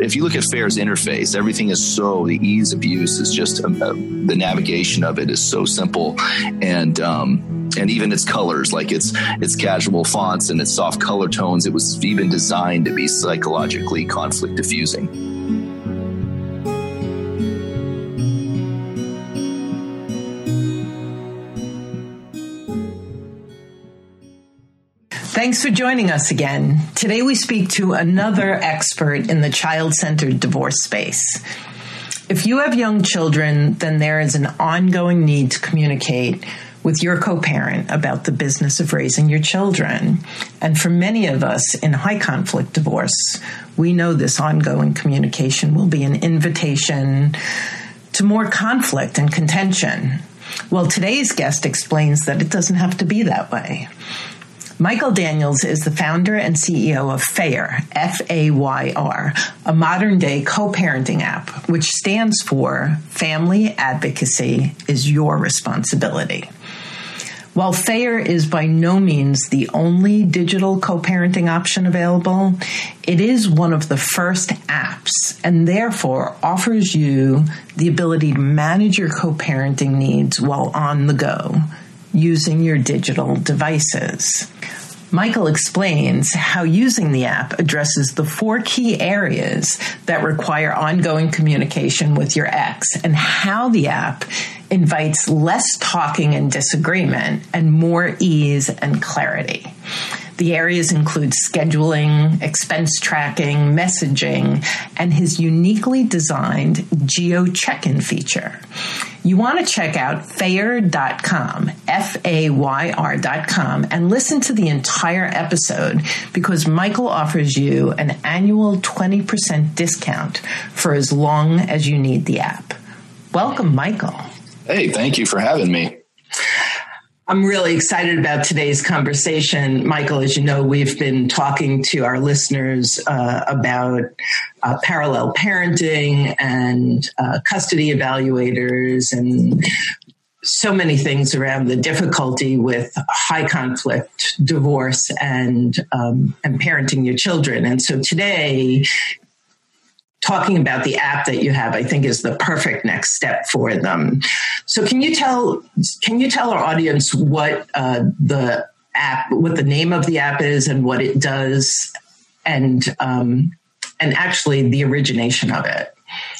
If you look at FAYR's interface, everything is so the ease of use is just um, uh, the navigation of it is so simple, and um, and even its colors, like its its casual fonts and its soft color tones, it was even designed to be psychologically conflict diffusing. Thanks for joining us again. Today we speak to another expert in the child centered divorce space. If you have young children, then there is an ongoing need to communicate with your co parent about the business of raising your children. And for many of us in high conflict divorce, we know this ongoing communication will be an invitation to more conflict and contention. Well, today's guest explains that it doesn't have to be that way. Michael Daniels is the founder and CEO of FAYR, F A Y R, a modern day co parenting app, which stands for Family Advocacy is Your Responsibility. While FAYR is by no means the only digital co parenting option available, it is one of the first apps and therefore offers you the ability to manage your co parenting needs while on the go using your digital devices. Michael explains how using the app addresses the four key areas that require ongoing communication with your ex and how the app invites less talking and disagreement and more ease and clarity. The areas include scheduling, expense tracking, messaging, and his uniquely designed geo check in feature. You want to check out Fayr.com, F A Y R.com, and listen to the entire episode because Michael offers you an annual 20% discount for as long as you need the app. Welcome, Michael. Hey, thank you for having me. I'm really excited about today's conversation. Michael, as you know, we've been talking to our listeners uh, about uh, parallel parenting and uh, custody evaluators and so many things around the difficulty with high conflict divorce and um, and parenting your children. And so today talking about the app that you have, I think is the perfect next step for them. So can you tell can you tell our audience what uh, the app, what the name of the app is, and what it does, and um, and actually the origination of it?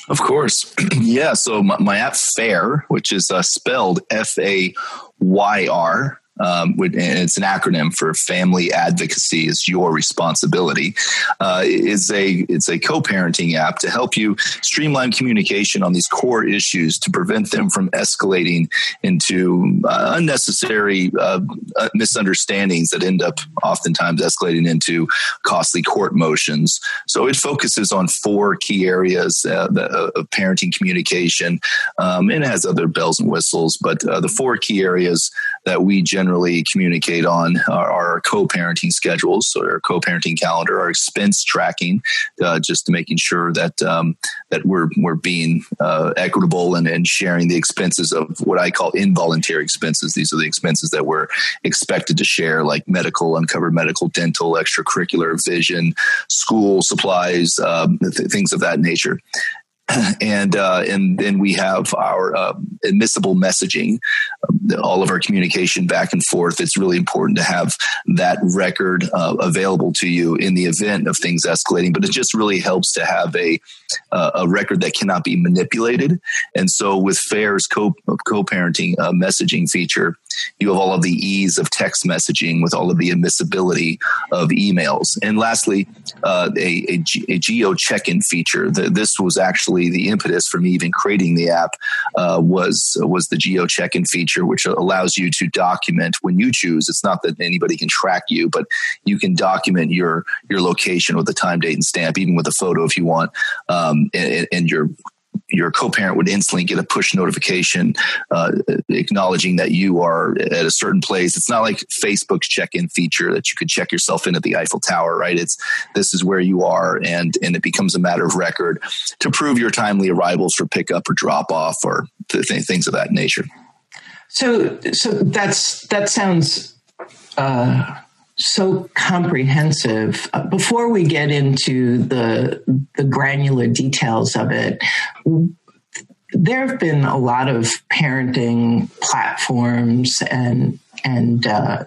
Of course, yeah. So my, my app FAYR, which is uh, spelled F A Y R, um, it's an acronym for Family Advocacy is Your Responsibility. Uh, is a it's a co-parenting app to help you streamline communication on these core issues to prevent them from escalating into uh, unnecessary uh, uh misunderstandings that end up oftentimes escalating into costly court motions. So it focuses on four key areas uh, uh, of parenting communication, um, and it has other bells and whistles, but the four key areas that we generally communicate on our co-parenting schedules, so our co-parenting calendar, our expense tracking, uh, just to making sure that um, that we're we're being uh, equitable and, and sharing the expenses of what I call involuntary expenses. These are the expenses that we're expected to share, like medical, uncovered medical, dental, extracurricular, vision, school supplies, um, th- things of that nature. and uh, and then we have our uh, admissible messaging, um, all of our communication back and forth. It's really important to have that record uh, available to you in the event of things escalating. But it just really helps to have a uh, a record that cannot be manipulated. And so with Fayr's co co parenting uh, messaging feature, you have all of the ease of text messaging with all of the admissibility of emails. And lastly, uh, a, a, a geo check in feature. The, this was actually the impetus for me even creating the app uh, was was the geo check-in feature, which allows you to document when you choose. It's not that anybody can track you, but you can document your your location with a time, date, and stamp, even with a photo if you want, um, and, and your your co-parent would instantly get a push notification uh, acknowledging that you are at a certain place. It's not like Facebook's check-in feature that you could check yourself in at the Eiffel Tower, right? It's this is where you are, and and it becomes a matter of record to prove your timely arrivals for pickup or drop off or th- things of that nature. So, so that's that sounds. Uh so comprehensive. Uh, before we get into the the granular details of it, there have been a lot of parenting platforms and and uh,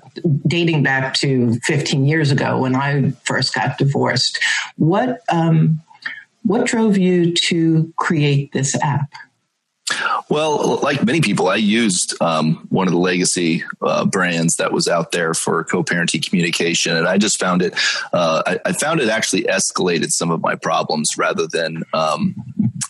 dating back to 15 years ago when I first got divorced. What um, what drove you to create this app? Well, like many people, I used um, one of the legacy uh, brands that was out there for co-parenting communication, and I just found it. Uh, I, I, found it actually escalated some of my problems rather than um,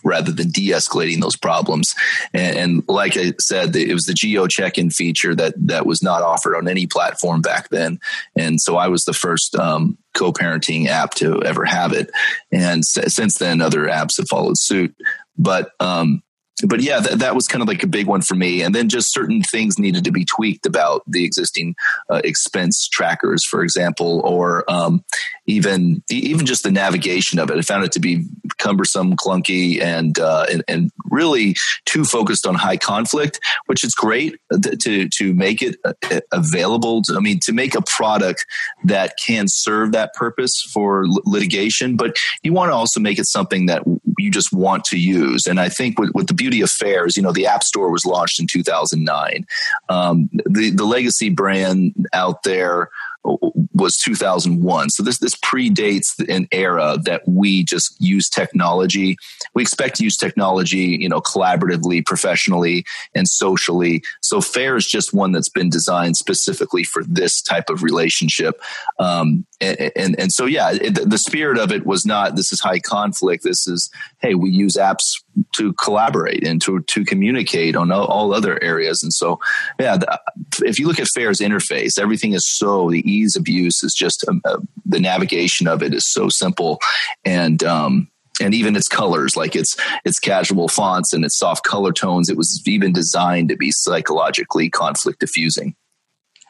rather than de-escalating those problems. And, and, like I said, it was the geo check-in feature that that was not offered on any platform back then, and so I was the first um, co-parenting app to ever have it. And s- since then, other apps have followed suit. But um, but yeah, that, that was kind of like a big one for me. And then just certain things needed to be tweaked about the existing uh, expense trackers, for example, or um, even even just the navigation of it. I found it to be cumbersome, clunky, and uh, and, and, really too focused on high conflict, which is great to to make it uh, available. To, I mean, to make a product that can serve that purpose for litigation, but you want to also make it something that you just want to use. And I think with, with the beauty of FAYR's, you know, the App Store was launched in 2009. Um, the the legacy brand out there was 2001. So this this predates an era that we just use technology. We expect to use technology, you know, collaboratively, professionally, and socially. So FAYR is just one that's been designed specifically for this type of relationship. Um, and, and, and so yeah, it, the spirit of it was not this is high conflict. This is hey, we use apps to collaborate and to to communicate on all, all other areas. And so yeah, the, if you look at FAYR's interface, everything is so the ease of use is just um, uh, the navigation of it is so simple and um, and even its colors like its its casual fonts and its soft color tones it was even designed to be psychologically conflict diffusing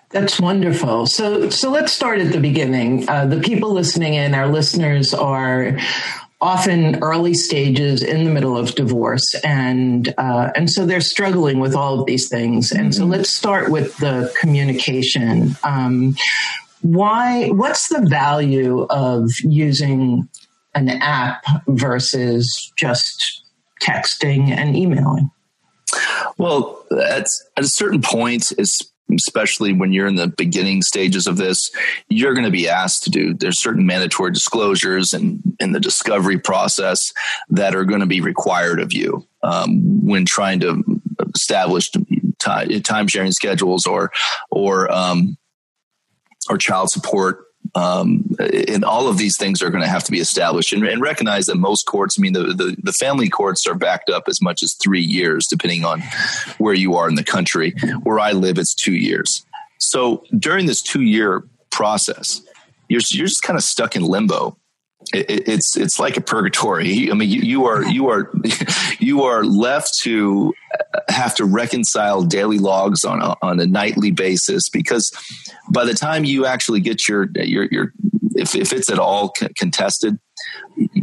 that's wonderful. So, so let's start at the beginning. Uh, the people listening in, our listeners, are often early stages in the middle of divorce, and uh, and so they're struggling with all of these things. And mm-hmm. so, let's start with the communication. Um, why what's the value of using an app versus just texting and emailing well at, at a certain point especially when you're in the beginning stages of this you're going to be asked to do there's certain mandatory disclosures and in the discovery process that are going to be required of you um, when trying to establish time, time sharing schedules or or um, or child support um, and all of these things are going to have to be established and, and, recognize that most courts, I mean, the, the, the, family courts are backed up as much as three years, depending on where you are in the country. Where I live, it's two years. So during this two year process, you're, you're just kind of stuck in limbo it, it's it's like a purgatory. I mean, you, you are you are you are left to have to reconcile daily logs on a, on a nightly basis because by the time you actually get your your your if if it's at all contested,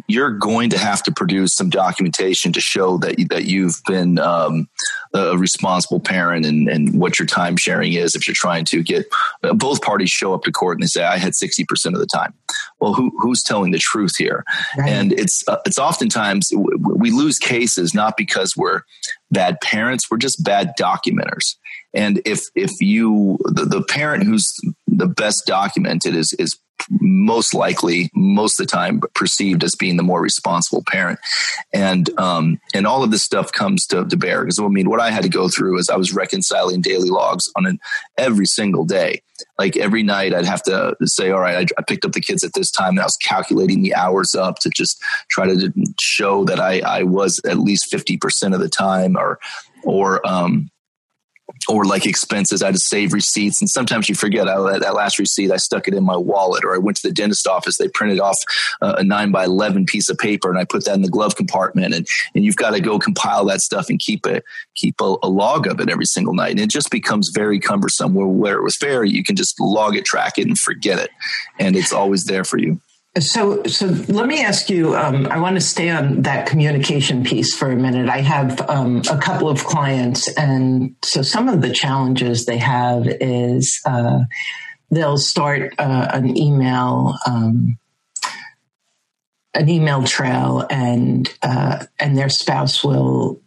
you're going to have to produce some documentation to show that that you've been um, a responsible parent and, and what your time sharing is. If you're trying to get both parties show up to court and they say I had sixty percent of the time, well, who, who's telling the truth here? Right. And it's uh, it's oftentimes we lose cases not because we're bad parents, we're just bad documenters. And if if you the, the parent who's the best documented is is most likely most of the time perceived as being the more responsible parent. And um, and all of this stuff comes to, to bear because i mean what i had to go through is i was reconciling daily logs on an every single day. Like every night i'd have to say all right I, I picked up the kids at this time and i was calculating the hours up to just try to show that i i was at least 50% of the time or or um or like expenses. I had to save receipts, and sometimes you forget. I, that last receipt, I stuck it in my wallet, or I went to the dentist office. They printed off a nine by eleven piece of paper, and I put that in the glove compartment. And and you've got to go compile that stuff and keep it keep a, a, log of it every single night. And it just becomes very cumbersome. Where where it was FAYR, you can just log it, track it, and forget it, and it's always there for you. So, so let me ask you. Um, I want to stay on that communication piece for a minute. I have um, a couple of clients, and so some of the challenges they have is uh, they'll start uh, an email. Um, an email trail and uh, and their spouse will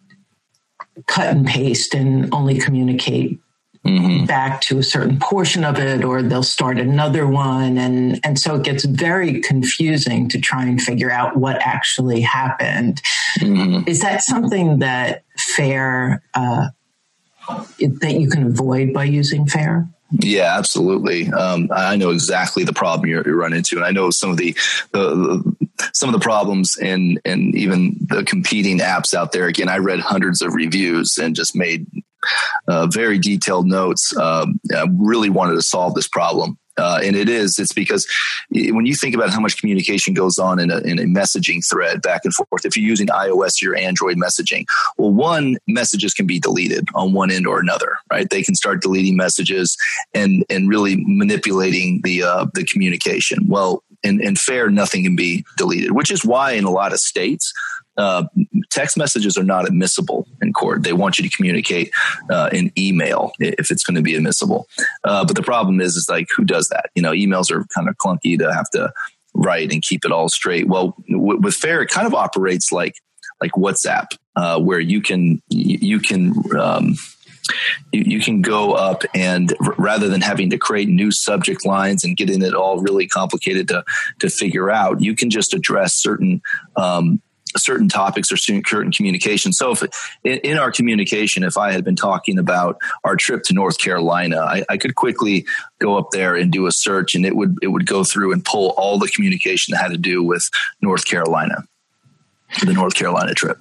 cut and paste and only communicate mm-hmm. back to a certain portion of it or they'll start another one and and so it gets very confusing to try and figure out what actually happened mm-hmm. is that something that FAYR uh, that you can avoid by using FAYR yeah, absolutely. Um, I know exactly the problem you run into, and I know some of the, the, some of the problems and and even the competing apps out there. Again, I read hundreds of reviews and just made uh, very detailed notes. Um, I really wanted to solve this problem. Uh, and it is, it's because when you think about how much communication goes on in a, in a messaging thread back and forth, if you're using iOS or Android messaging, well, one, messages can be deleted on one end or another, right? They can start deleting messages and, and really manipulating the, uh, the communication. Well, in, in FAYR, nothing can be deleted, which is why in a lot of states, uh, text messages are not admissible in court. They want you to communicate uh, in email if it's going to be admissible. Uh, but the problem is, is like who does that? You know, emails are kind of clunky to have to write and keep it all straight. Well, w- with FAYR, it kind of operates like like WhatsApp, uh, where you can you can um, you, you, can go up and r- rather than having to create new subject lines and getting it all really complicated to to figure out, you can just address certain um, certain topics or certain communication. So, if in, in, our communication, if I had been talking about our trip to North Carolina, I, I, could quickly go up there and do a search, and it would it would go through and pull all the communication that had to do with North Carolina, the North Carolina trip.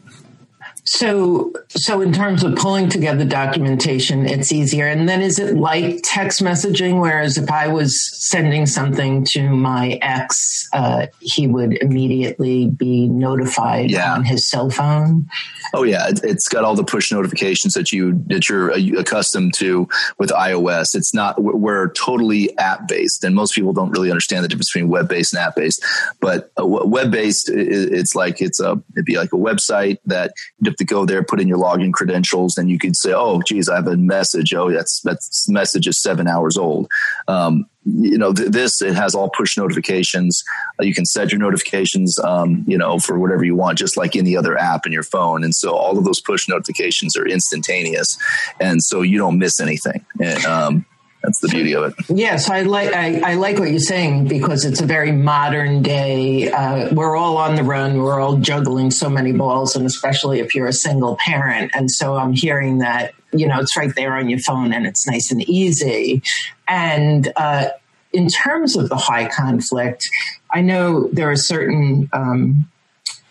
So, so in terms of pulling together documentation, it's easier. And then is it like text messaging? Whereas if I was sending something to my ex, uh, he would immediately be notified yeah. on his cell phone. Oh yeah, it's got all the push notifications that you that you're uh, accustomed to with iOS. It's not we're totally app based, and most people don't really understand the difference between web based and app based. But uh, web based, it's like it's a it'd be like a website that to go there, put in your login credentials, and you could say, "Oh, geez, I have a message. Oh, that's that's message is seven hours old." Um, you know, th- this it has all push notifications. Uh, you can set your notifications, um, you know, for whatever you want, just like any other app in your phone. And so all of those push notifications are instantaneous, and so you don't miss anything. And, um, that's the beauty of it. Yes, I like I, I, like what you're saying because it's a very modern day. Uh, we're all on the run. We're all juggling so many balls, and especially if you're a single parent. And so I'm hearing that you know it's right there on your phone, and it's nice and easy. And uh, in terms of the high conflict, I know there are certain um,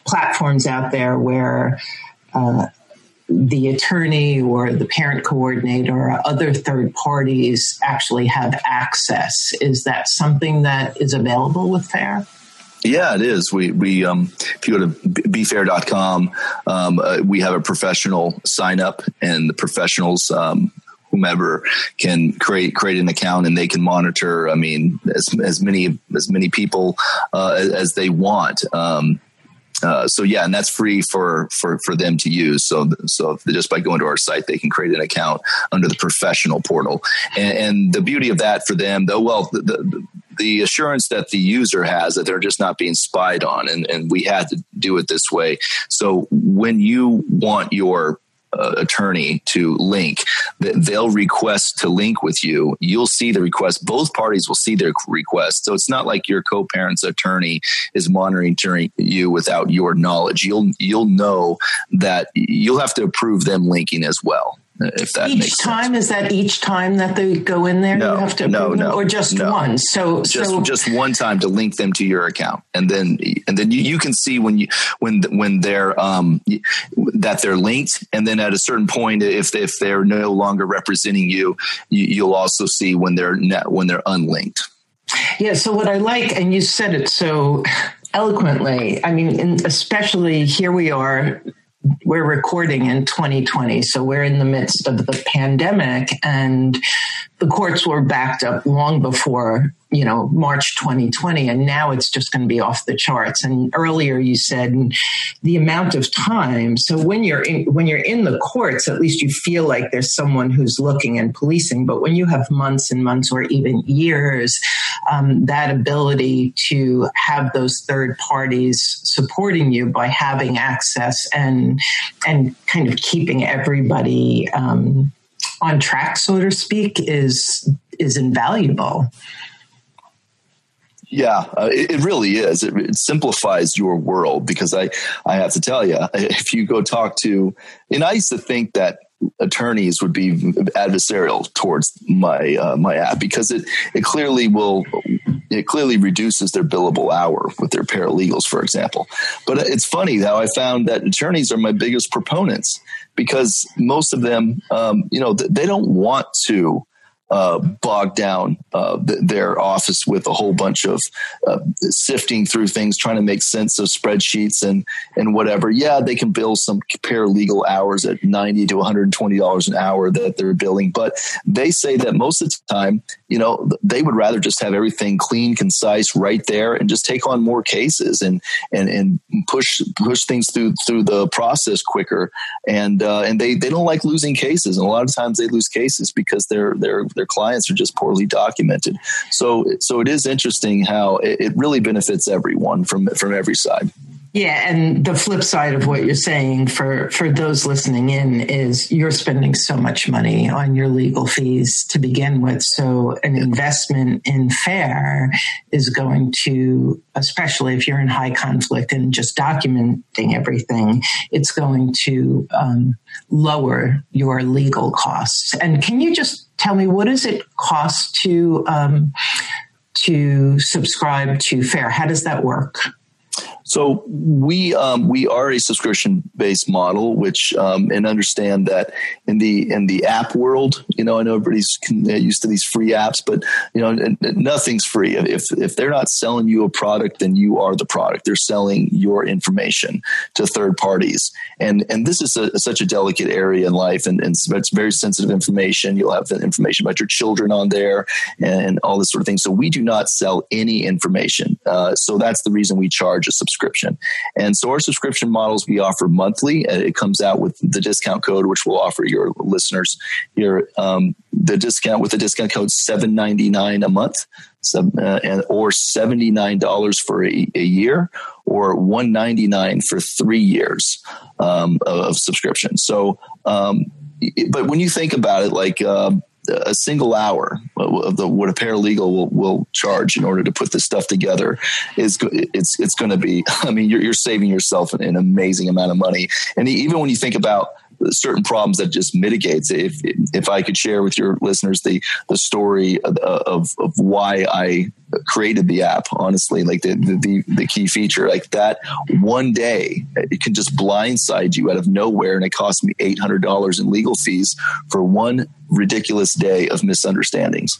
platforms out there where. Uh, the attorney or the parent coordinator or other third parties actually have access. Is that something that is available with FAYR? Yeah, it is. We we um, if you go to befair.com, um, uh, we have a professional sign up, and the professionals um, whomever can create create an account and they can monitor. I mean, as as many as many people uh, as, as, they want. Um, uh, so yeah, and that's free for for for them to use. So so just by going to our site, they can create an account under the professional portal. And, and the beauty of that for them, though, well, the, the, the assurance that the user has that they're just not being spied on, and and we had to do it this way. So when you want your uh, attorney to link that they'll request to link with you. You'll see the request. Both parties will see their request. So it's not like your co-parent's attorney is monitoring you without your knowledge. You'll you'll know that you'll have to approve them linking as well if that each time sense. is that each time that they go in there no, you have to no no or just no. one so just so, just one time to link them to your account and then and then you, you can see when you when when they're um that they're linked and then at a certain point if if they're no longer representing you, you you'll also see when they're net when they're unlinked yeah so what i like and you said it so eloquently i mean especially here we are we're recording in 2020, so we're in the midst of the pandemic, and the courts were backed up long before you know March 2020 and now it's just going to be off the charts. And earlier you said the amount of time so when you're in when you're in the courts at least you feel like there's someone who's looking and policing but when you have months and months or even years um, that ability to have those third parties supporting you by having access and and kind of keeping everybody um, on track, so to speak, is is invaluable. Yeah, uh, it, it, really is. It, it, simplifies your world because I, I have to tell you, if you go talk to, and I used to think that attorneys would be adversarial towards my uh, my app because it it clearly will it clearly reduces their billable hour with their paralegals, for example. But it's funny how I found that attorneys are my biggest proponents because most of them, um, you know, they don't want to uh, bog down uh, their office with a whole bunch of uh, sifting through things, trying to make sense of spreadsheets and and whatever. Yeah, they can bill some paralegal hours at ninety to one hundred and twenty dollars an hour that they're billing, but they say that most of the time, you know, they would rather just have everything clean, concise, right there, and just take on more cases and and and push push things through through the process quicker. And uh, and they they don't like losing cases, and a lot of times they lose cases because they're they're their clients are just poorly documented. So so it is interesting how it, it really benefits everyone from from every side. Yeah, and the flip side of what you're saying for for those listening in is you're spending so much money on your legal fees to begin with. So an investment in FAYR is going to, especially if you're in high conflict and just documenting everything, it's going to um, lower your legal costs. And can you just tell me what does it cost to um, to subscribe to FAYR? How does that work? So we um, we are a subscription based model, which um, and understand that in the in the app world, you know, I know everybody's uh, used to these free apps, but you know, nothing's free. If if they're not selling you a product, then you are the product. They're selling your information to third parties, and and this is a, such a delicate area in life, and, and it's very sensitive information. You'll have information about your children on there, and all this sort of thing. So we do not sell any information. Uh, so that's the reason we charge a subscription subscription. And so our subscription models we offer monthly. It comes out with the discount code, which we'll offer your listeners here. Um, the discount with the discount code seven ninety nine a month, uh, and or seventy nine dollars for a, a, year, or one ninety nine for three years um, of, of, subscription. So, um, but when you think about it, like um, a single hour of the what a paralegal will, will charge in order to put this stuff together is it's it's going to be. I mean, you're, you're saving yourself an, an amazing amount of money, and even when you think about certain problems that just mitigates If if I could share with your listeners the the story of, of, of why I created the app, honestly, like the, the the key feature, like that one day it can just blindside you out of nowhere, and it cost me eight hundred dollars in legal fees for one ridiculous day of misunderstandings.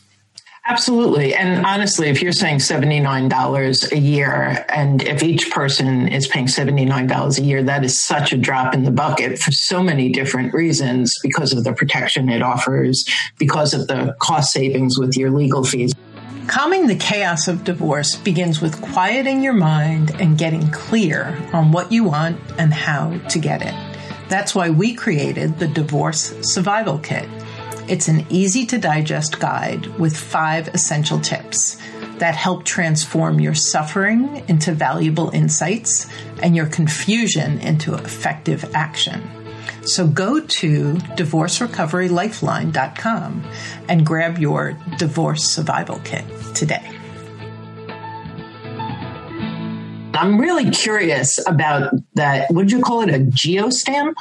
Absolutely. And honestly, if you're saying $79 a year, and if each person is paying $79 a year, that is such a drop in the bucket for so many different reasons because of the protection it offers, because of the cost savings with your legal fees. Calming the chaos of divorce begins with quieting your mind and getting clear on what you want and how to get it. That's why we created the Divorce Survival Kit. It's an easy to digest guide with five essential tips that help transform your suffering into valuable insights and your confusion into effective action. So go to divorcerecoverylifeline.com and grab your divorce survival kit today. I'm really curious about that. Would you call it a geostamp?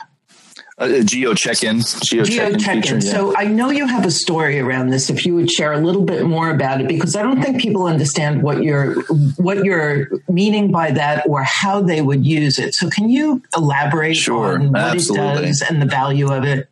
A geo check-in. Geo, geo check-in, yeah. so i know you have a story around this if you would share a little bit more about it because i don't think people understand what you're what you're meaning by that or how they would use it. So can you elaborate sure, on what absolutely. it does and the value of it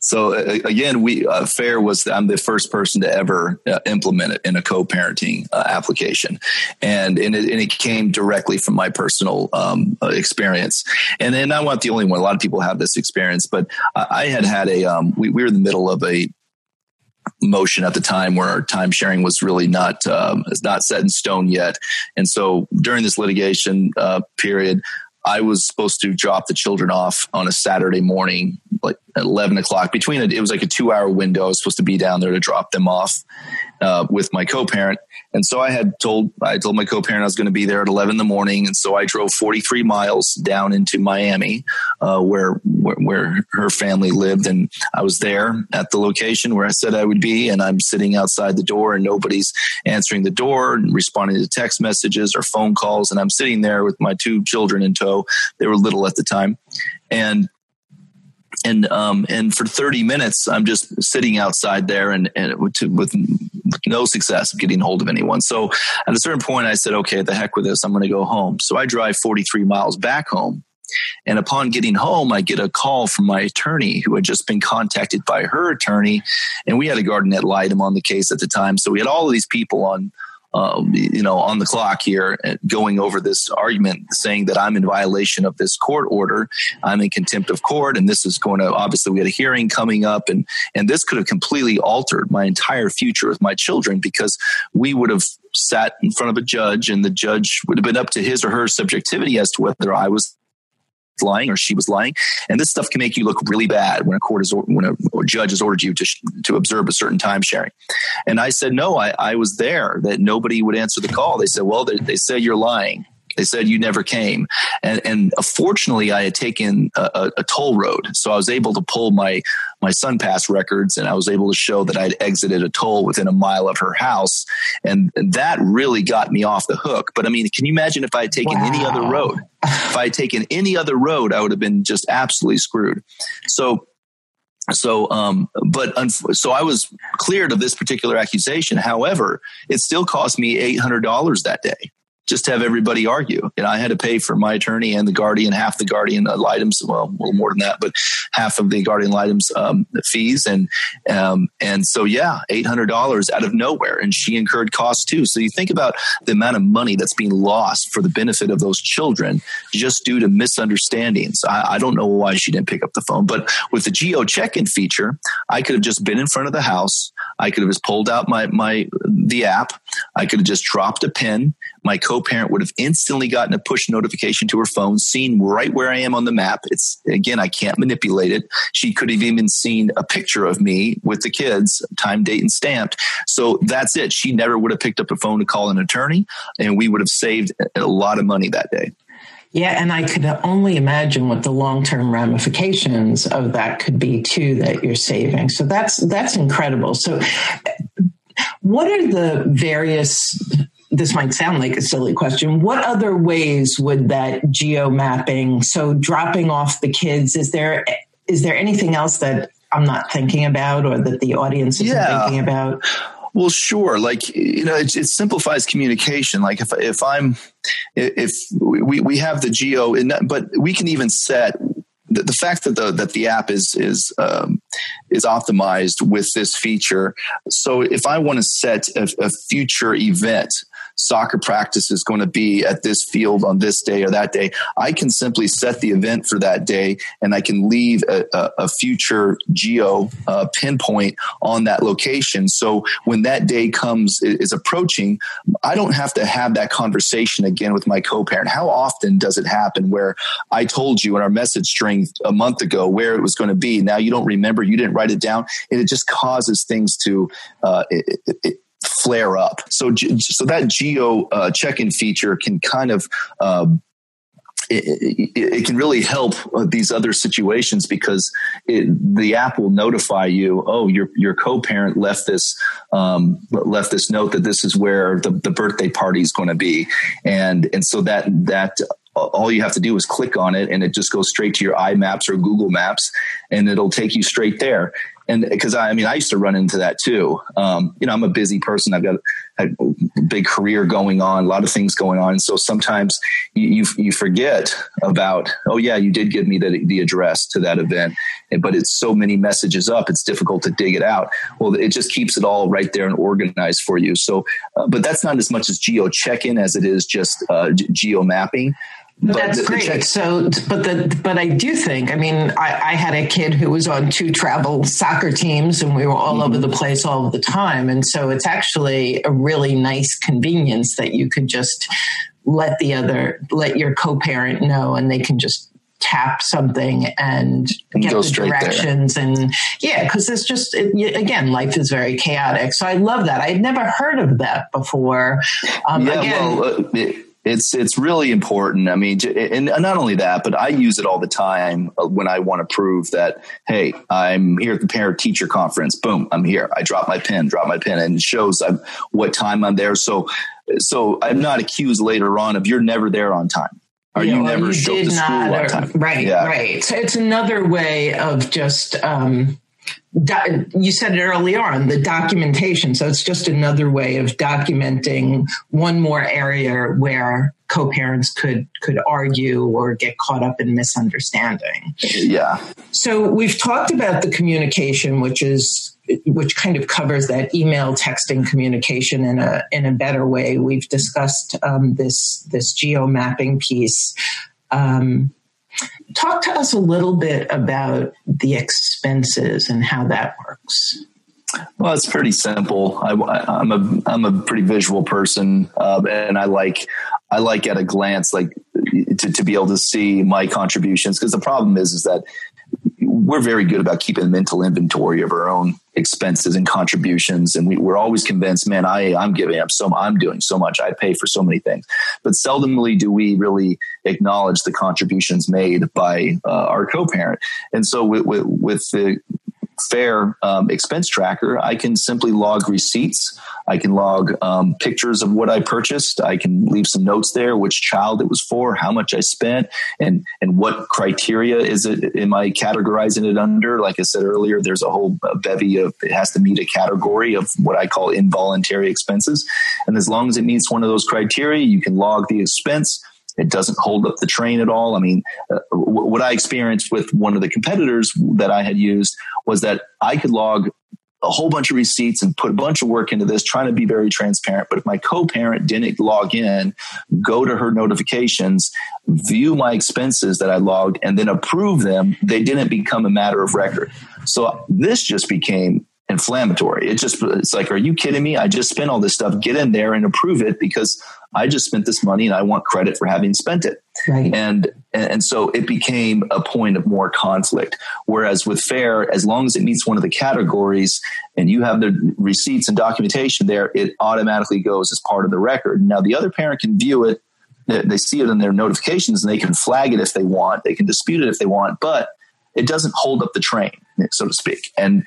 so again, we uh, FAYR was I'm the first person to ever uh, implement it in a co-parenting uh, application, and and it, and it, came directly from my personal um, uh, experience. And then I'm not the only one. A lot of people have this experience, but I had had a um, we, we were in the middle of a motion at the time where our time sharing was really not um, not set in stone yet. And so during this litigation uh, period, I was supposed to drop the children off on a Saturday morning, like at 11 o'clock. Between it, it was like a two hour window. I was supposed to be down there to drop them off uh, with my co parent. And so I had told, I told my co-parent I was going to be there at 11 in the morning. And so I drove 43 miles down into Miami, uh, where, where, where, her family lived. And I was there at the location where I said I would be. And I'm sitting outside the door and nobody's answering the door and responding to text messages or phone calls. And I'm sitting there with my two children in tow. They were little at the time. And and um, and for 30 minutes i'm just sitting outside there and, and with, with no success of getting hold of anyone so at a certain point i said okay the heck with this i'm going to go home so i drive 43 miles back home and upon getting home, I get a call from my attorney who had just been contacted by her attorney. And we had a guardian ad litem on the case at the time. So we had all of these people on um, you know, on the clock here, uh, going over this argument, saying that I'm in violation of this court order. I'm in contempt of court, and this is going to obviously we had a hearing coming up, and and this could have completely altered my entire future with my children because we would have sat in front of a judge, and the judge would have been up to his or her subjectivity as to whether I was lying or she was lying. And this stuff can make you look really bad when a court is when a, judge has ordered you to to observe a certain time sharing. And I said no, I, I was there. That nobody would answer the call. They said, well, they, they say you're lying. They said you never came. And, and fortunately, I had taken a, a, toll road. So I was able to pull my, my SunPass records and I was able to show that I'd exited a toll within a mile of her house. And that really got me off the hook. But I mean, can you imagine if I had taken wow. any other road? if I had taken any other road, I would have been just absolutely screwed. So so um but so i was cleared of this particular accusation however it still cost me $800 that day just have everybody argue. And I had to pay for my attorney and the guardian, half the guardian items, well, a little more than that, but half of the guardian items um, fees. And um, and so, yeah, $800 out of nowhere. And she incurred costs too. So you think about the amount of money that's being lost for the benefit of those children just due to misunderstandings. I, I don't know why she didn't pick up the phone, but with the geo check in feature, I could have just been in front of the house. I could have just pulled out my, my, the app. I could have just dropped a pin my co-parent would have instantly gotten a push notification to her phone, seen right where I am on the map. It's again, I can't manipulate it. She could have even seen a picture of me with the kids, time, date, and stamped. So that's it. She never would have picked up a phone to call an attorney, and we would have saved a lot of money that day. Yeah, and I could only imagine what the long-term ramifications of that could be too that you're saving. So that's that's incredible. So what are the various this might sound like a silly question. What other ways would that geo mapping, so dropping off the kids, is there is there anything else that I'm not thinking about or that the audience isn't yeah. thinking about? Well, sure. Like you know, it, it, simplifies communication. Like if if I'm if we we have the geo, but we can even set the, the fact that the that the app is is um, is optimized with this feature. So if I want to set a, a future event soccer practice is going to be at this field on this day or that day. I can simply set the event for that day and I can leave a, a, a future geo uh, pinpoint on that location. So when that day comes, is approaching, I don't have to have that conversation again with my co parent. How often does it happen where I told you in our message string a month ago where it was going to be? Now you don't remember, you didn't write it down, and it just causes things to, uh, it, it, flare up. So, so that geo uh, check-in feature can kind of it, it, it, can really help uh, these other situations because it, the app will notify you. Oh, your your co-parent left this um, left this note that this is where the, the birthday party is going to be, and and so that that all you have to do is click on it and it just goes straight to your iMaps or Google Maps and it'll take you straight there and because I, I, mean, I used to run into that too. Um, you know, I'm a busy person. I've got a, big career going on, a lot of things going on. So sometimes you, you, you forget about, oh yeah, you did give me the, the address to that event, but it's so many messages up. It's difficult to dig it out. Well, it just keeps it all right there and organized for you. So, uh, but that's not as much as geo check-in as it is just uh, geo mapping. That's great. So, but the but I do think. I mean, I, I, had a kid who was on two travel soccer teams, and we were all mm-hmm. over the place all the time. And so, it's actually a really nice convenience that you could just let the other let your co-parent know, and they can just tap something and, and get the directions there. and yeah because it's just it, again life is very chaotic so i love that i'd never heard of that before um, yeah, again, well, uh, it, it's it's really important. I mean, and not only that, but I use it all the time uh, when I want to prove that hey, I'm here at the parent teacher conference. Boom, I'm here. I drop my pen, drop my pen, and it shows I'm, what time I'm there. So, so I'm not accused later on of you're never there on time. Or you, you never you show up to school on time. Right, yeah. right. So it's another way of just. Um, you said it early on the documentation. So it's just another way of documenting one more area where co-parents could could argue or get caught up in misunderstanding. Yeah. So we've talked about the communication which is which kind of covers that email texting communication in a in a better way. We've discussed um, this this geo mapping piece um, Talk to us a little bit about the expenses and how that works. Well, it's pretty simple. I, am a I'm a pretty visual person, uh, and I like I like at a glance like to, to be able to see my contributions because the problem is is that we're very good about keeping a mental inventory of our own expenses and contributions. And we, are always convinced, man, I, I'm giving up so I'm doing so much. I pay for so many things. But seldomly do we really acknowledge the contributions made by uh, our co-parent. And so with, with, with the FAYR um, expense tracker, I can simply log receipts. I can log um, pictures of what I purchased. I can leave some notes there, which child it was for, how much I spent, and and what criteria is it? Am I categorizing it under? Like I said earlier, there's a whole bevy of it has to meet a category of what I call involuntary expenses, and as long as it meets one of those criteria, you can log the expense it doesn't hold up the train at all. I mean, uh, what I experienced with one of the competitors that I had used was that I could log a whole bunch of receipts and put a bunch of work into this, trying to be very transparent. But if my co parent didn't log in, go to her notifications, view my expenses that I logged, and then approve them, they didn't become a matter of record. So this just became inflammatory. It just, it's like, are you kidding me? I just spent all this stuff. Get in there and approve it because I just spent this money and I want credit for having spent it. Right. And and so it became a point of more conflict. Whereas with FAYR, as long as it meets one of the categories and you have the receipts and documentation there, it automatically goes as part of the record. Now the other parent can view it, they see it in their notifications and they can flag it if they want, they can dispute it if they want, but it doesn't hold up the train, so to speak. And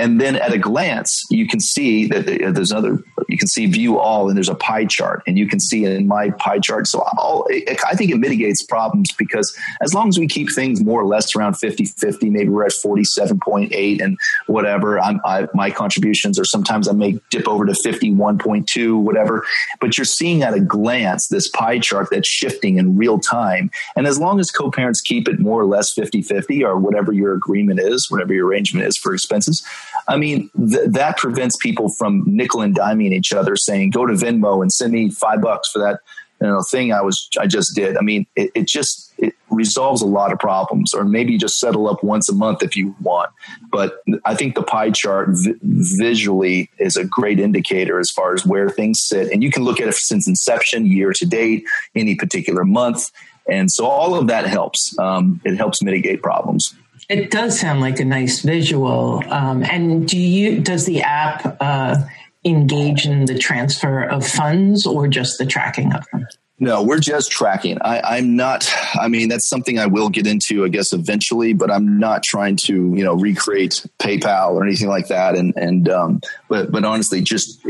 and then at a glance, you can see that there's another, you can see view all and there's a pie chart and you can see in my pie chart. So I'll, I think it mitigates problems because as long as we keep things more or less around 50, 50, maybe we're at 47.8 and whatever, I, my contributions or sometimes I may dip over to 51.2, whatever, but you're seeing at a glance this pie chart that's shifting in real time. And as long as co-parents keep it more or less 50, 50 or whatever your agreement is, whatever your arrangement is for expenses, I mean, th- that prevents people from nickel and diming each other, saying, "Go to Venmo and send me five bucks for that." You know, thing I was I just did. I mean, it, it just it resolves a lot of problems, or maybe just settle up once a month if you want. But I think the pie chart vi- visually is a great indicator as far as where things sit, and you can look at it since inception, year to date, any particular month, and so all of that helps. Um, it helps mitigate problems. It does sound like a nice visual. Um, and do you does the app uh, engage in the transfer of funds or just the tracking of them? No, we're just tracking. I, am not. I mean, that's something I will get into, I guess, eventually. But I'm not trying to, you know, recreate PayPal or anything like that. And and um, but but honestly, just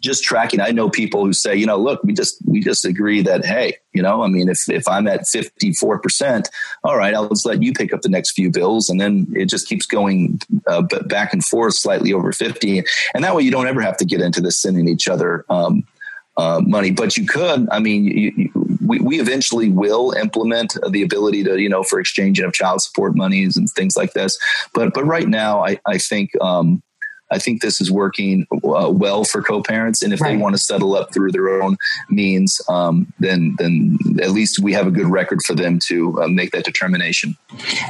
just tracking. I know people who say, you know, look, we just we just agree that hey, you know, I mean, if if I'm at 54 percent, all right, I'll just let you pick up the next few bills, and then it just keeps going uh, back and forth, slightly over 50, and that way you don't ever have to get into this sending each other. Um, uh, money. But you could, I mean, you, you, we, we eventually will implement the ability to, you know, for exchanging of child support monies and things like this. But but right now, I, I think um, I think this is working uh, well for co-parents, and if right. they want to settle up through their own means, um, then then at least we have a good record for them to uh, make that determination.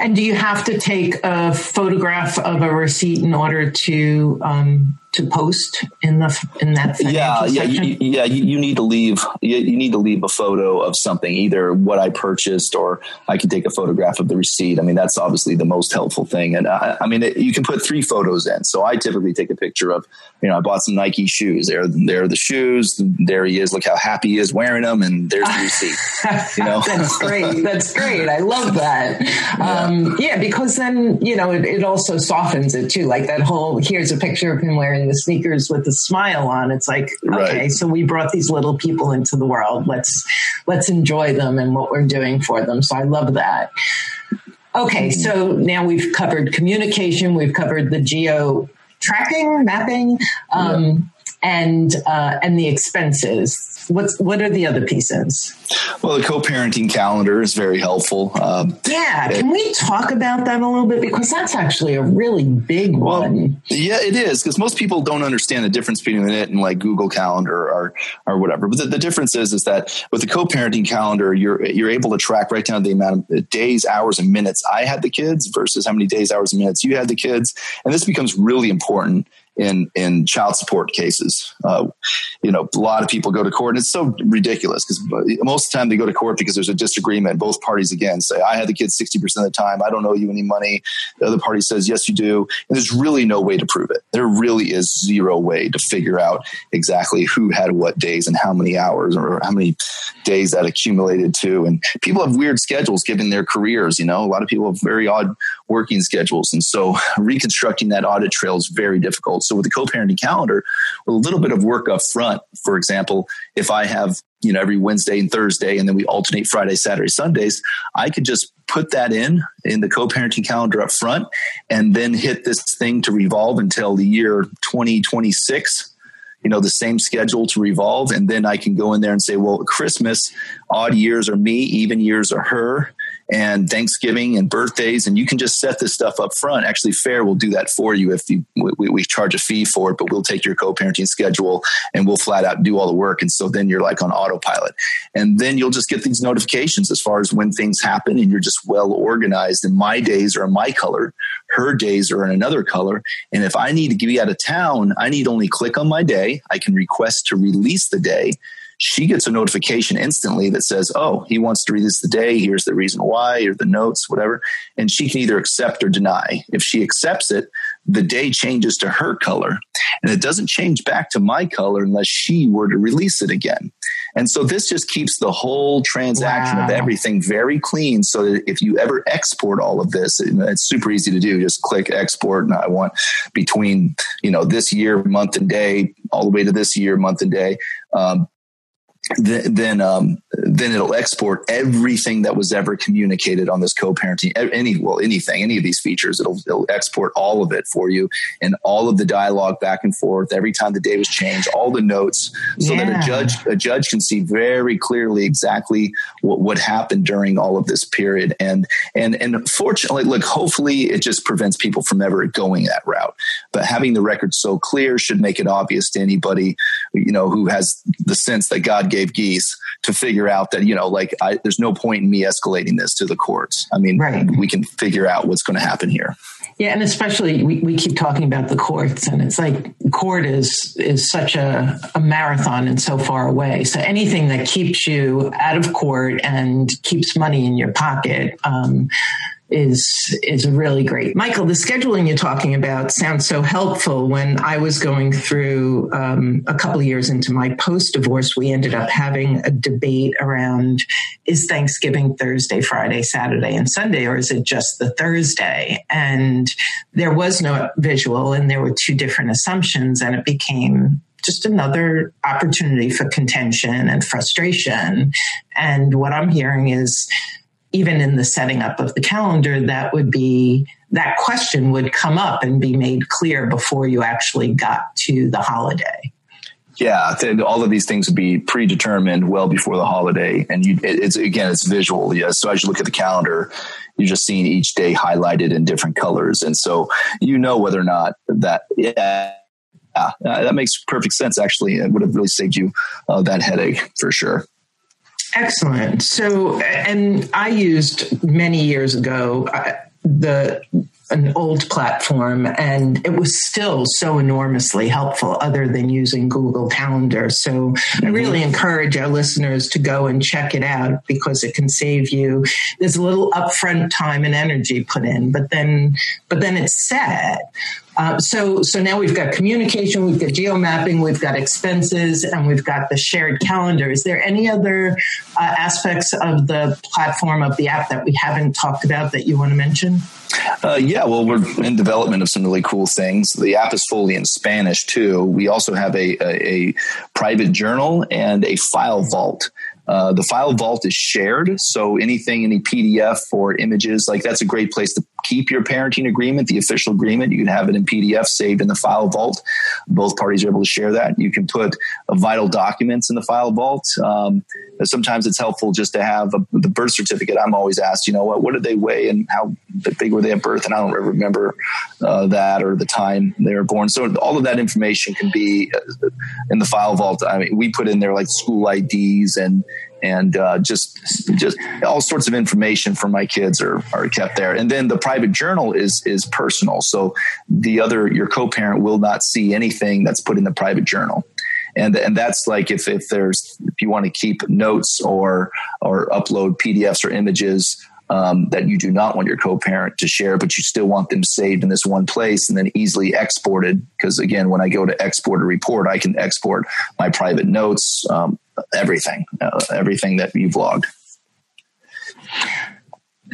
And do you have to take a photograph of a receipt in order to um, to post in the in that yeah yeah you, yeah you, you, need to leave you, you, need to leave a photo of something either what I purchased or I can take a photograph of the receipt. I mean that's obviously the most helpful thing. And I, I mean it, you can put three photos in. So I typically take a picture of you know I bought some Nike shoes. There there are the shoes. There he is. Look how happy he is wearing them. And there's the receipt you know? That's great. That's great. I love that. Yeah, um, yeah because then you know it, it also softens it too. Like that whole here's a picture of him wearing wearing the sneakers with a smile on. It's like, right. okay, so we brought these little people into the world. Let's let's enjoy them and what we're doing for them. So I love that. Okay, so now we've covered communication, we've covered the geo tracking, mapping, um. And uh, and the expenses what's what are the other pieces? Well, the co-parenting calendar is very helpful. Um, yeah, can it, we talk about that a little bit because that's actually a really big well, one. Yeah, it is because most people don't understand the difference between it and like Google Calendar or or whatever. But the, the difference is is that with the co-parenting calendar, you're you're able to track right down the amount of days, hours, and minutes I had the kids versus how many days, hours, and minutes you had the kids, and this becomes really important in in child support cases. Uh, you know, a lot of people go to court, and it's so ridiculous because most of the time they go to court because there's a disagreement. Both parties again say, "I had the kids sixty percent of the time. I don't owe you any money." The other party says, "Yes, you do," and there's really no way to prove it. There really is zero way to figure out exactly who had what days and how many hours or how many days that accumulated to. And people have weird schedules given their careers. You know, a lot of people have very odd working schedules, and so reconstructing that audit trail is very difficult. So with the co-parenting calendar, with a little bit of work up front, for example, if I have you know every Wednesday and Thursday, and then we alternate Friday, Saturday, Sundays, I could just put that in in the co-parenting calendar up front, and then hit this thing to revolve until the year 2026 you know the same schedule to revolve. And then i can go in there and say well christmas odd years are me even years are her and Thanksgiving and birthdays, and you can just set this stuff up front. Actually, FAYR will do that for you if you we, we charge a fee for it, but we'll take your co-parenting schedule and we'll flat out do all the work. And so then you're like on autopilot, and then you'll just get these notifications as far as when things happen, and you're just well organized. And my days are in my color, her days are in another color, and if I need to be out of town, I need only click on my day. I can request to release the day she gets a notification instantly that says, Oh, he wants to release the day. Here's the reason why, or the notes, whatever. And she can either accept or deny. If she accepts it, the day changes to her color and it doesn't change back to my color unless she were to release it again. And so this just keeps the whole transaction wow. of everything very clean. So that if you ever export all of this, it's super easy to do. Just click export. And I want between, you know, this year, month and day, all the way to this year, month and day. Um, then um, then it'll export everything that was ever communicated on this co-parenting any well anything any of these features. It'll, it'll export all of it for you and all of the dialogue back and forth every time the day was changed all the notes so yeah. that a judge a judge can see very clearly exactly what what happened during all of this period. And and and fortunately look hopefully it just prevents people from ever going that route. But having the record so clear should make it obvious to anybody you know who has the sense that God gave geese to figure out that you know like I, there's no point in me escalating this to the courts. I mean right. we can figure out what's going to happen here. Yeah and especially we, we keep talking about the courts and it's like court is is such a, a marathon and so far away. So anything that keeps you out of court and keeps money in your pocket um, is is really great. Michael, the scheduling you're talking about sounds so helpful. When I was going through um, a couple of years into my post divorce, we ended up having a debate around is Thanksgiving Thursday, Friday, Saturday, and Sunday, or is it just the Thursday? And there was no visual, and there were two different assumptions, and it became just another opportunity for contention and frustration. And what I'm hearing is even in the setting up of the calendar, that would be that question would come up and be made clear before you actually got to the holiday. Yeah, all of these things would be predetermined well before the holiday, and you, it's again, it's visual. Yeah, so as you look at the calendar, you're just seeing each day highlighted in different colors, and so you know whether or not that. Yeah, that makes perfect sense. Actually, it would have really saved you uh, that headache for sure. Excellent. So, and I used many years ago uh, the an old platform and it was still so enormously helpful other than using Google Calendar. So mm-hmm. I really encourage our listeners to go and check it out because it can save you. There's a little upfront time and energy put in, but then, but then it's set. Uh, so, so now we've got communication, we've got geo mapping, we've got expenses, and we've got the shared calendar. Is there any other uh, aspects of the platform of the app that we haven't talked about that you want to mention? Uh, yeah, well, we're in development of some really cool things. The app is fully in Spanish too. We also have a, a, a private journal and a file vault. Uh, the file vault is shared, so anything, any PDF or images, like that's a great place to keep your parenting agreement, the official agreement. You can have it in PDF saved in the file vault. Both parties are able to share that. You can put vital documents in the file vault. Um, sometimes it's helpful just to have a, the birth certificate. I'm always asked, you know, what, what did they weigh and how big were they at birth? And I don't remember uh, that or the time they were born. So all of that information can be uh, in the file vault. I mean, we put in there like school IDs and and uh, just just all sorts of information for my kids are are kept there. And then the private journal is is personal, so the other your co-parent will not see anything that's put in the private journal. And, and that's like if, if there's if you want to keep notes or or upload PDFs or images um, that you do not want your co-parent to share, but you still want them saved in this one place and then easily exported. Because again, when I go to export a report, I can export my private notes, um, everything, uh, everything that you've logged.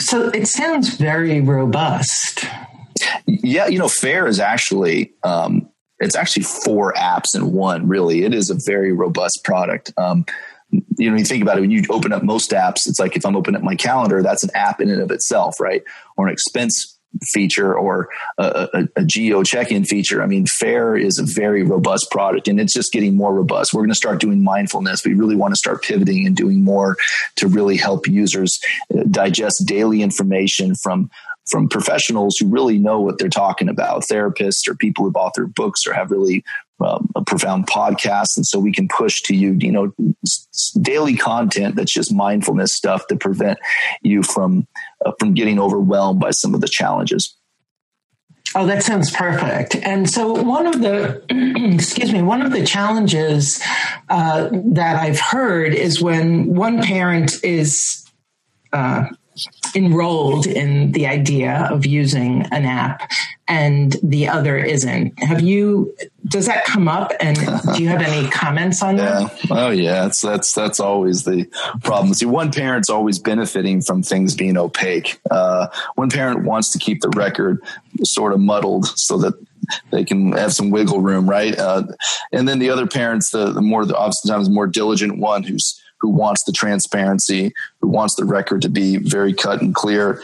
So it sounds very robust. Yeah, you know, FAYR is actually um, it's actually four apps in one. Really, it is a very robust product. Um, you know, you think about it when you open up most apps, it's like if I'm opening up my calendar, that's an app in and of itself, right? Or an expense feature or a, a, a geo check-in feature. I mean, FAYR is a very robust product and it's just getting more robust. We're going to start doing mindfulness. We really want to start pivoting and doing more to really help users uh, digest daily information from from professionals who really know what they're talking about, therapists or people who've authored books or have really um, a profound podcast. And so we can push to you, you know, daily content that's just mindfulness stuff to prevent you from, uh, from getting overwhelmed by some of the challenges. Oh, that sounds perfect. And so, one of the, excuse me, one of the challenges uh, that I've heard is when one parent is uh, enrolled in the idea of using an app and the other isn't. Have you? Does that come up? And do you have any comments on yeah. that? Oh yeah, that's that's that's always the problem. See, one parent's always benefiting from things being opaque. Uh, one parent wants to keep the record sort of muddled so that they can have some wiggle room, right? Uh, and then the other parents, the, the more the oftentimes more diligent one who's who wants the transparency, who wants the record to be very cut and clear.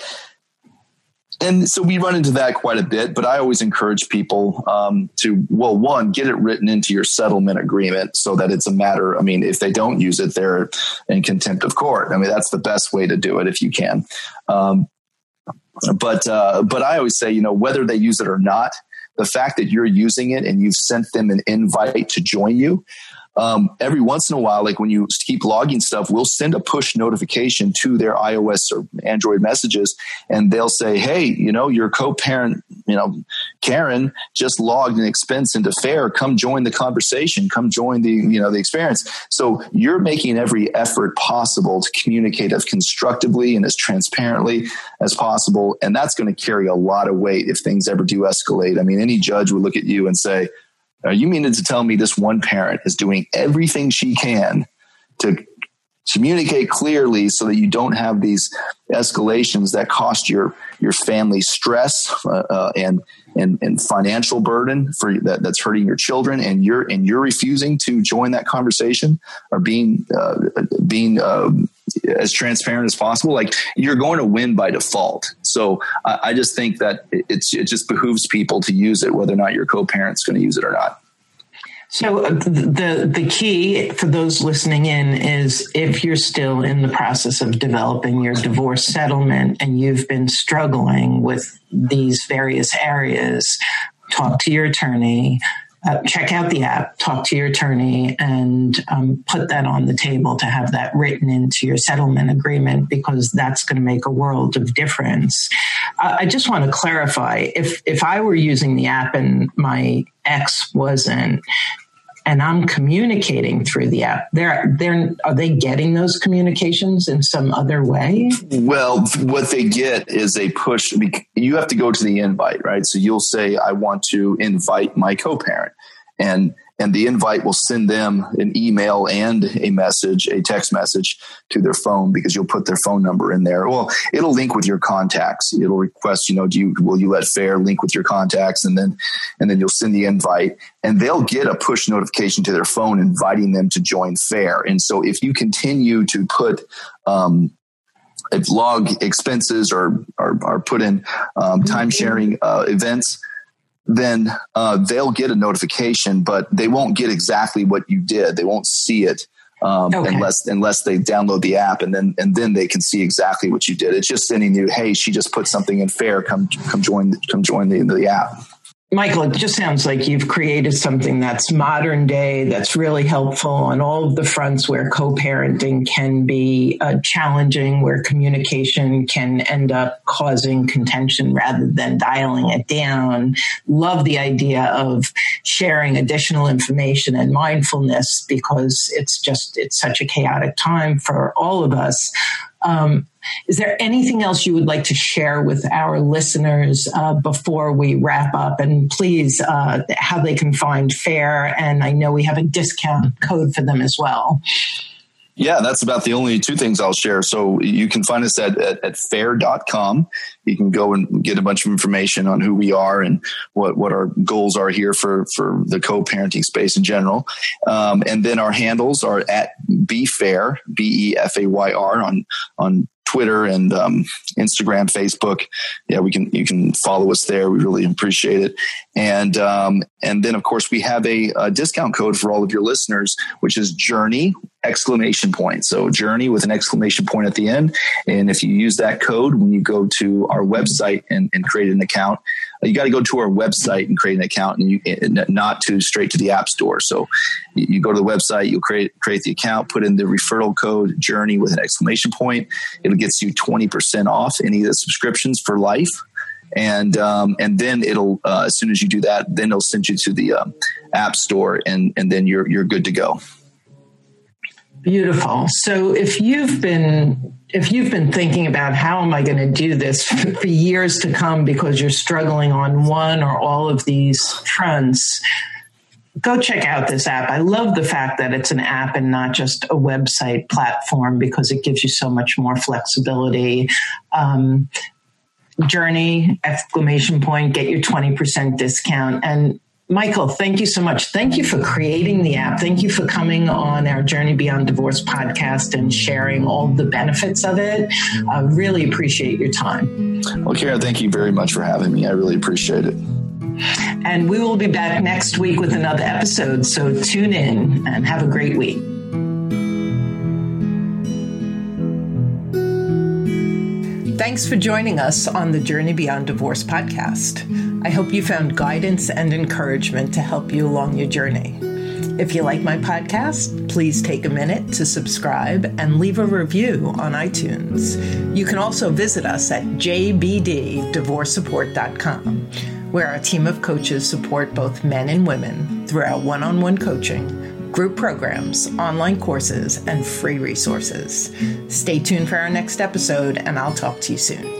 And so we run into that quite a bit, but I always encourage people um, to, well, one, get it written into your settlement agreement so that it's a matter. I mean, if they don't use it, they're in contempt of court. I mean, that's the best way to do it if you can. Um, but uh, but I always say, you know, whether they use it or not, the fact that you're using it and you've sent them an invite to join you, um, every once in a while, like when you keep logging stuff, we'll send a push notification to their iOS or Android messages, and they'll say, "Hey, you know, your co-parent, you know, Karen just logged an expense into FAYR. Come join the conversation. Come join the you know the experience." So you're making every effort possible to communicate as constructively and as transparently as possible, and that's going to carry a lot of weight if things ever do escalate. I mean, any judge would look at you and say you mean to tell me this one parent is doing everything she can to communicate clearly so that you don't have these escalations that cost your your family stress uh, uh, and and and financial burden for that that's hurting your children and you're and you're refusing to join that conversation or being uh, being um, as transparent as possible like you're going to win by default so I, I just think that it's it just behooves people to use it whether or not your co-parent's going to use it or not so uh, the the key for those listening in is if you're still in the process of developing your divorce settlement and you've been struggling with these various areas, talk to your attorney. Uh, check out the app, talk to your attorney, and um, put that on the table to have that written into your settlement agreement because that's going to make a world of difference. Uh, I just want to clarify if if I were using the app and my ex wasn't, and I'm communicating through the app. They're they're are they getting those communications in some other way? Well, what they get is a push. You have to go to the invite, right? So you'll say, "I want to invite my co-parent," and and the invite will send them an email and a message, a text message to their phone because you'll put their phone number in there. Well, it'll link with your contacts. It'll request, you know, do you will you let FAYR link with your contacts, and then and then you'll send the invite, and they'll get a push notification to their phone inviting them to join FAYR. And so if you continue to put um, if log expenses or are, are put in um, time sharing uh, events then uh, they'll get a notification, but they won't get exactly what you did. They won't see it um, okay. unless unless they download the app, and then and then they can see exactly what you did. It's just sending you, hey, she just put something in FAYR. Come come join come join the the app. Michael, it just sounds like you've created something that's modern day, that's really helpful on all of the fronts where co parenting can be uh, challenging, where communication can end up causing contention rather than dialing it down. Love the idea of sharing additional information and mindfulness because it's just, it's such a chaotic time for all of us. Um, is there anything else you would like to share with our listeners uh, before we wrap up? And please, uh, how they can find FAYR. And I know we have a discount code for them as well. Yeah, that's about the only two things I'll share. So you can find us at, at, at, FAYR.com. You can go and get a bunch of information on who we are and what, what our goals are here for, for the co-parenting space in general. Um, and then our handles are at be FAYR, B E F A Y R on, on Twitter and um, Instagram, Facebook. Yeah, we can you can follow us there. We really appreciate it. And um, and then of course we have a, a, discount code for all of your listeners, which is Journey exclamation point. So Journey with an exclamation point at the end. And if you use that code when you go to our website and, and create an account, you got to go to our website and create an account and you not to straight to the app store. So you go to the website, you'll create, create the account, put in the referral code journey with an exclamation point. It gets you 20% off any of the subscriptions for life. And, um, and then it'll, uh, as soon as you do that, then it'll send you to the um, app store and, and then you're, you're good to go. Beautiful. So if you've been if you've been thinking about how am I going to do this for years to come because you're struggling on one or all of these fronts, go check out this app. I love the fact that it's an app and not just a website platform because it gives you so much more flexibility. Um, journey exclamation point get your 20% discount and Michael, thank you so much. Thank you for creating the app. Thank you for coming on our Journey Beyond Divorce podcast and sharing all the benefits of it. I really appreciate your time. Well, Karen, thank you very much for having me. I really appreciate it. And we will be back next week with another episode. So tune in and have a great week. Thanks for joining us on the Journey Beyond Divorce podcast. I hope you found guidance and encouragement to help you along your journey. If you like my podcast, please take a minute to subscribe and leave a review on iTunes. You can also visit us at jbddivorcesupport.com, where our team of coaches support both men and women through our one on one coaching, group programs, online courses, and free resources. Stay tuned for our next episode, and I'll talk to you soon.